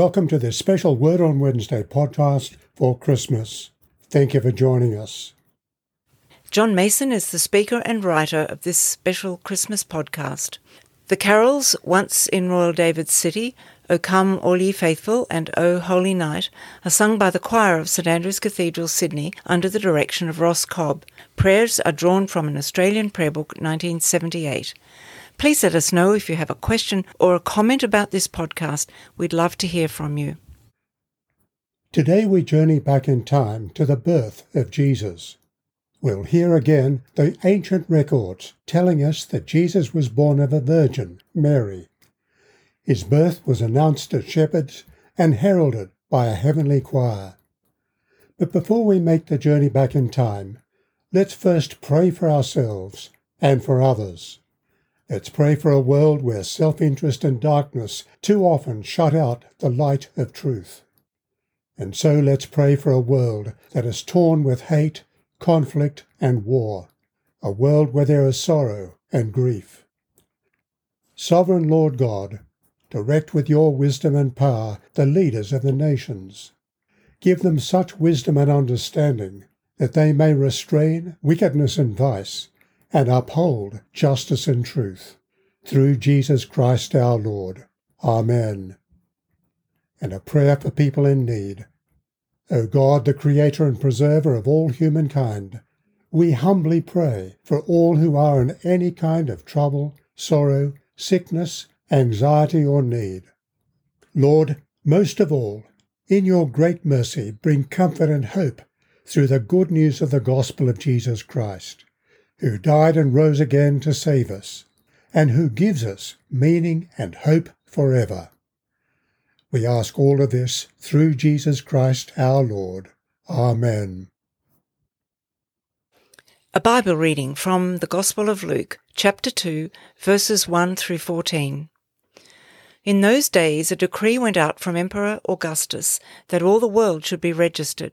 Welcome to this special Word on Wednesday podcast for Christmas. Thank you for joining us. John Mason is the speaker and writer of this special Christmas podcast. The carols, Once in Royal David's City, O Come All Ye Faithful, and O Holy Night, are sung by the choir of St Andrew's Cathedral, Sydney, under the direction of Ross Cobb. Prayers are drawn from an Australian prayer book, 1978. Please let us know if you have a question or a comment about this podcast. We'd love to hear from you. Today we journey back in time to the birth of Jesus. We'll hear again the ancient records telling us that Jesus was born of a virgin, Mary. His birth was announced to shepherds and heralded by a heavenly choir. But before we make the journey back in time, let's first pray for ourselves and for others. Let's pray for a world where self interest and darkness too often shut out the light of truth. And so let's pray for a world that is torn with hate, conflict, and war, a world where there is sorrow and grief. Sovereign Lord God, direct with your wisdom and power the leaders of the nations. Give them such wisdom and understanding that they may restrain wickedness and vice and uphold justice and truth. Through Jesus Christ our Lord. Amen. And a prayer for people in need. O God, the Creator and Preserver of all humankind, we humbly pray for all who are in any kind of trouble, sorrow, sickness, anxiety, or need. Lord, most of all, in your great mercy, bring comfort and hope through the good news of the gospel of Jesus Christ who died and rose again to save us, and who gives us meaning and hope forever. We ask all of this through Jesus Christ our Lord. Amen. A Bible reading from the Gospel of Luke, chapter 2, verses 1 through 14. In those days a decree went out from Emperor Augustus that all the world should be registered.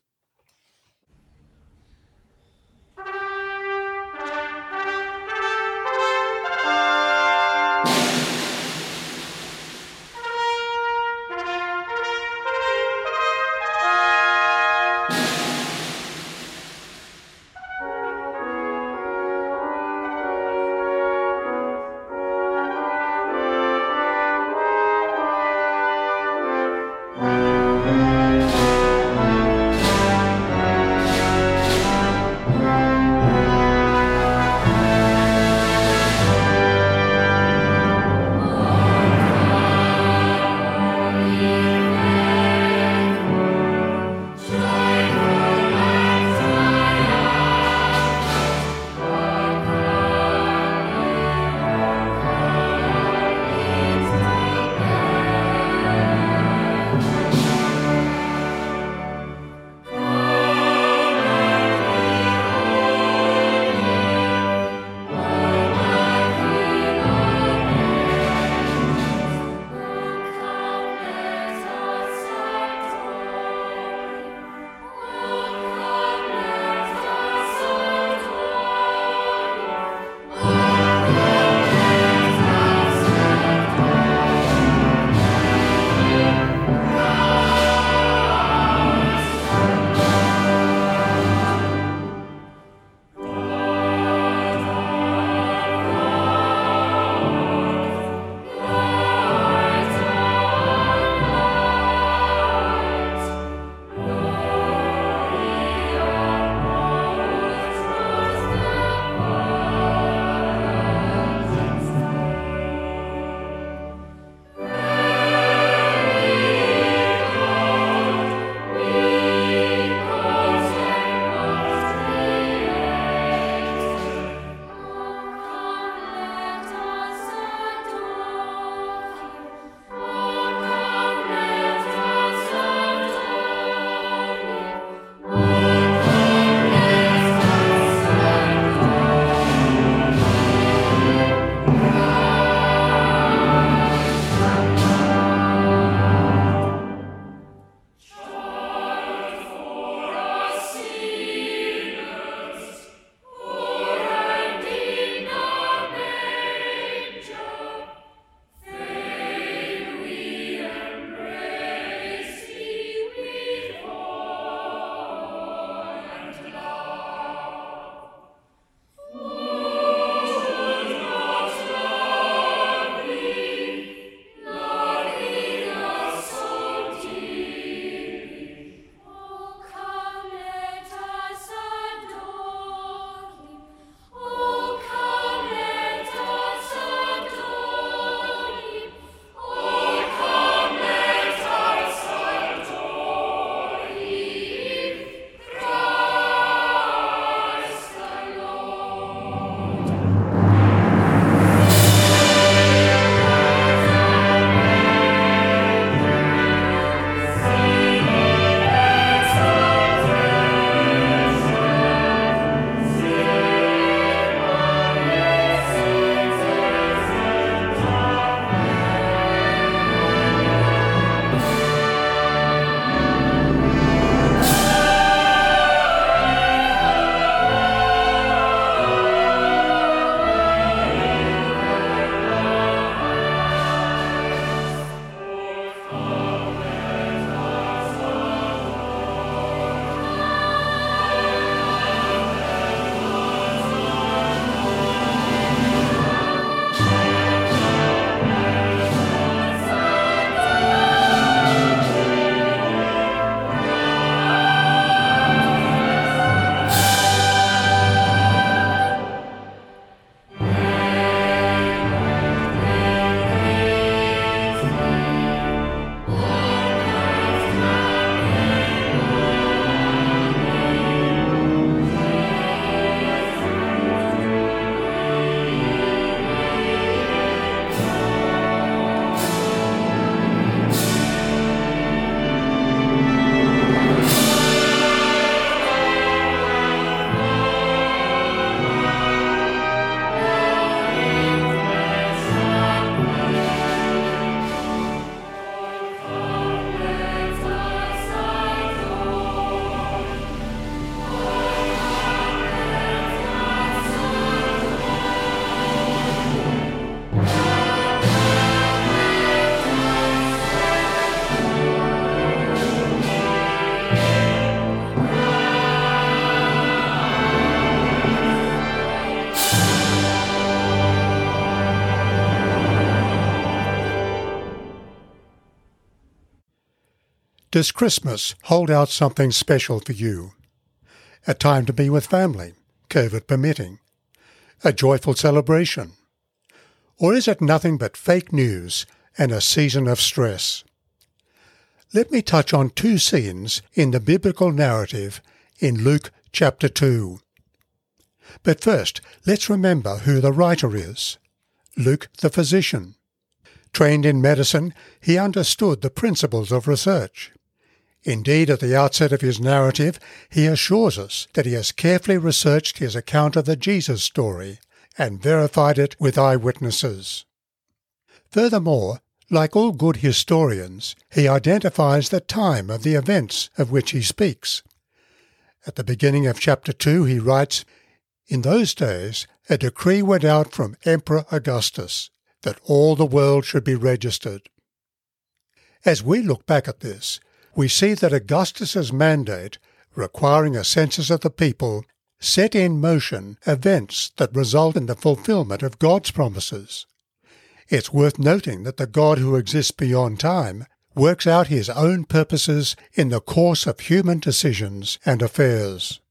Does Christmas hold out something special for you? A time to be with family, COVID permitting? A joyful celebration? Or is it nothing but fake news and a season of stress? Let me touch on two scenes in the biblical narrative in Luke chapter 2. But first, let's remember who the writer is Luke the physician. Trained in medicine, he understood the principles of research. Indeed, at the outset of his narrative, he assures us that he has carefully researched his account of the Jesus story and verified it with eyewitnesses. Furthermore, like all good historians, he identifies the time of the events of which he speaks. At the beginning of chapter 2, he writes, In those days, a decree went out from Emperor Augustus that all the world should be registered. As we look back at this, we see that Augustus's mandate, requiring a census of the people, set in motion events that result in the fulfillment of God's promises. It's worth noting that the God who exists beyond time works out his own purposes in the course of human decisions and affairs.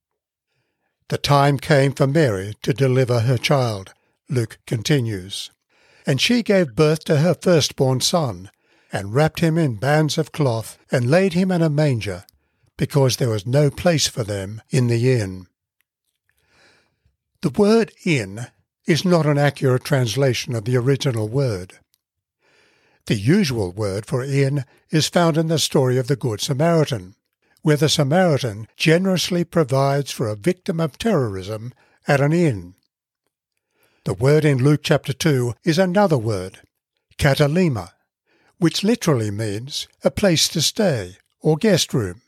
The time came for Mary to deliver her child, Luke continues. And she gave birth to her firstborn son, and wrapped him in bands of cloth, and laid him in a manger, because there was no place for them in the inn. The word inn is not an accurate translation of the original word. The usual word for inn is found in the story of the Good Samaritan, where the Samaritan generously provides for a victim of terrorism at an inn. The word in Luke chapter 2 is another word, katalima, which literally means a place to stay or guest room.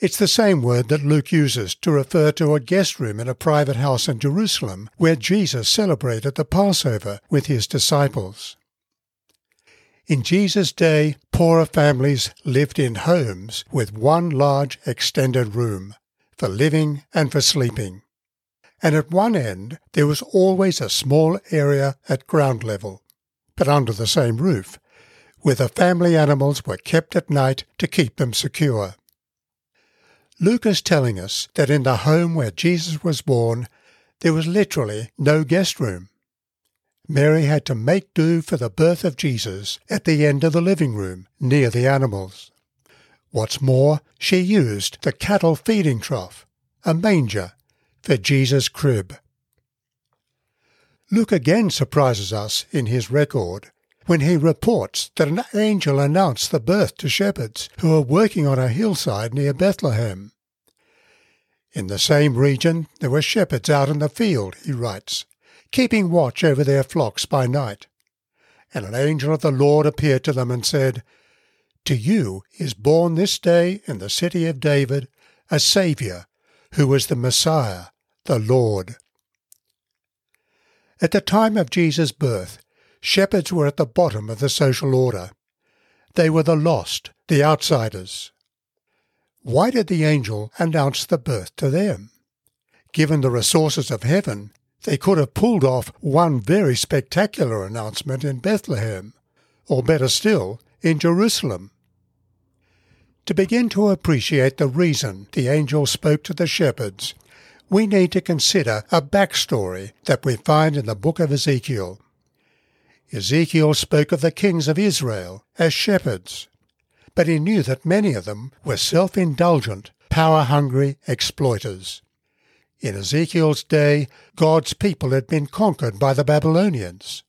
It's the same word that Luke uses to refer to a guest room in a private house in Jerusalem where Jesus celebrated the Passover with his disciples. In Jesus' day, poorer families lived in homes with one large extended room for living and for sleeping and at one end there was always a small area at ground level, but under the same roof, where the family animals were kept at night to keep them secure. Luke is telling us that in the home where Jesus was born, there was literally no guest room. Mary had to make do for the birth of Jesus at the end of the living room, near the animals. What's more, she used the cattle feeding trough, a manger, for Jesus' crib. Luke again surprises us in his record when he reports that an angel announced the birth to shepherds who were working on a hillside near Bethlehem. In the same region there were shepherds out in the field, he writes, keeping watch over their flocks by night. And an angel of the Lord appeared to them and said, To you is born this day in the city of David a Saviour, who is the Messiah, the Lord. At the time of Jesus' birth, shepherds were at the bottom of the social order. They were the lost, the outsiders. Why did the angel announce the birth to them? Given the resources of heaven, they could have pulled off one very spectacular announcement in Bethlehem, or better still, in Jerusalem. To begin to appreciate the reason the angel spoke to the shepherds, we need to consider a backstory that we find in the book of Ezekiel. Ezekiel spoke of the kings of Israel as shepherds, but he knew that many of them were self-indulgent, power-hungry exploiters. In Ezekiel's day, God's people had been conquered by the Babylonians.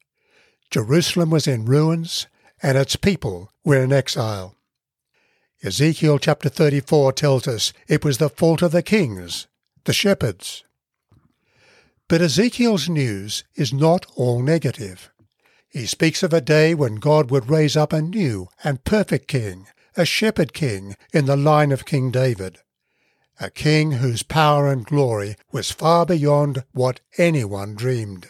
Jerusalem was in ruins, and its people were in exile. Ezekiel chapter 34 tells us it was the fault of the kings the shepherds. But Ezekiel's news is not all negative. He speaks of a day when God would raise up a new and perfect king, a shepherd king in the line of King David, a king whose power and glory was far beyond what anyone dreamed.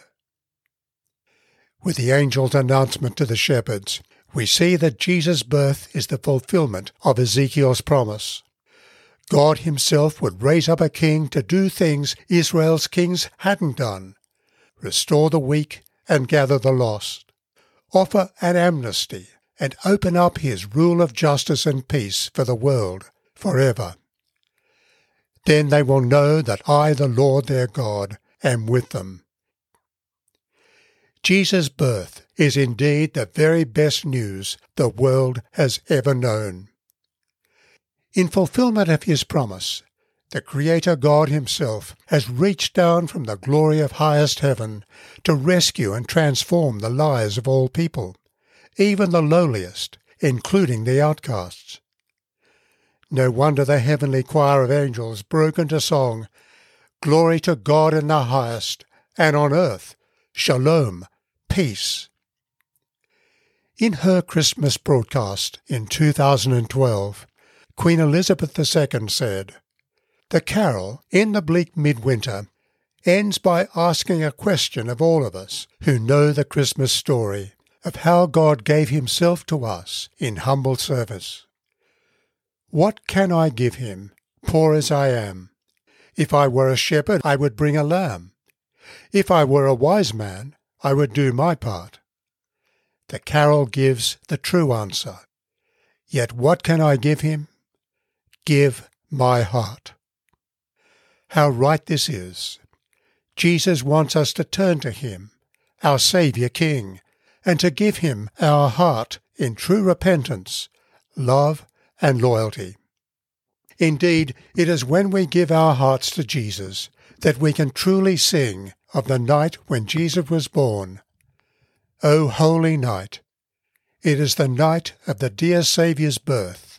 With the angel's announcement to the shepherds, we see that Jesus' birth is the fulfillment of Ezekiel's promise. God himself would raise up a king to do things Israel's kings hadn't done restore the weak and gather the lost, offer an amnesty and open up his rule of justice and peace for the world forever. Then they will know that I, the Lord their God, am with them. Jesus' birth is indeed the very best news the world has ever known. In fulfillment of his promise, the Creator God Himself has reached down from the glory of highest heaven to rescue and transform the lives of all people, even the lowliest, including the outcasts. No wonder the heavenly choir of angels broke into song, Glory to God in the highest, and on earth, Shalom, peace. In her Christmas broadcast in 2012, Queen Elizabeth II said, The carol, In the Bleak Midwinter, ends by asking a question of all of us who know the Christmas story of how God gave himself to us in humble service. What can I give him, poor as I am? If I were a shepherd, I would bring a lamb. If I were a wise man, I would do my part. The carol gives the true answer. Yet what can I give him? Give my heart. How right this is. Jesus wants us to turn to him, our Saviour King, and to give him our heart in true repentance, love, and loyalty. Indeed, it is when we give our hearts to Jesus that we can truly sing of the night when Jesus was born. O holy night! It is the night of the dear Saviour's birth.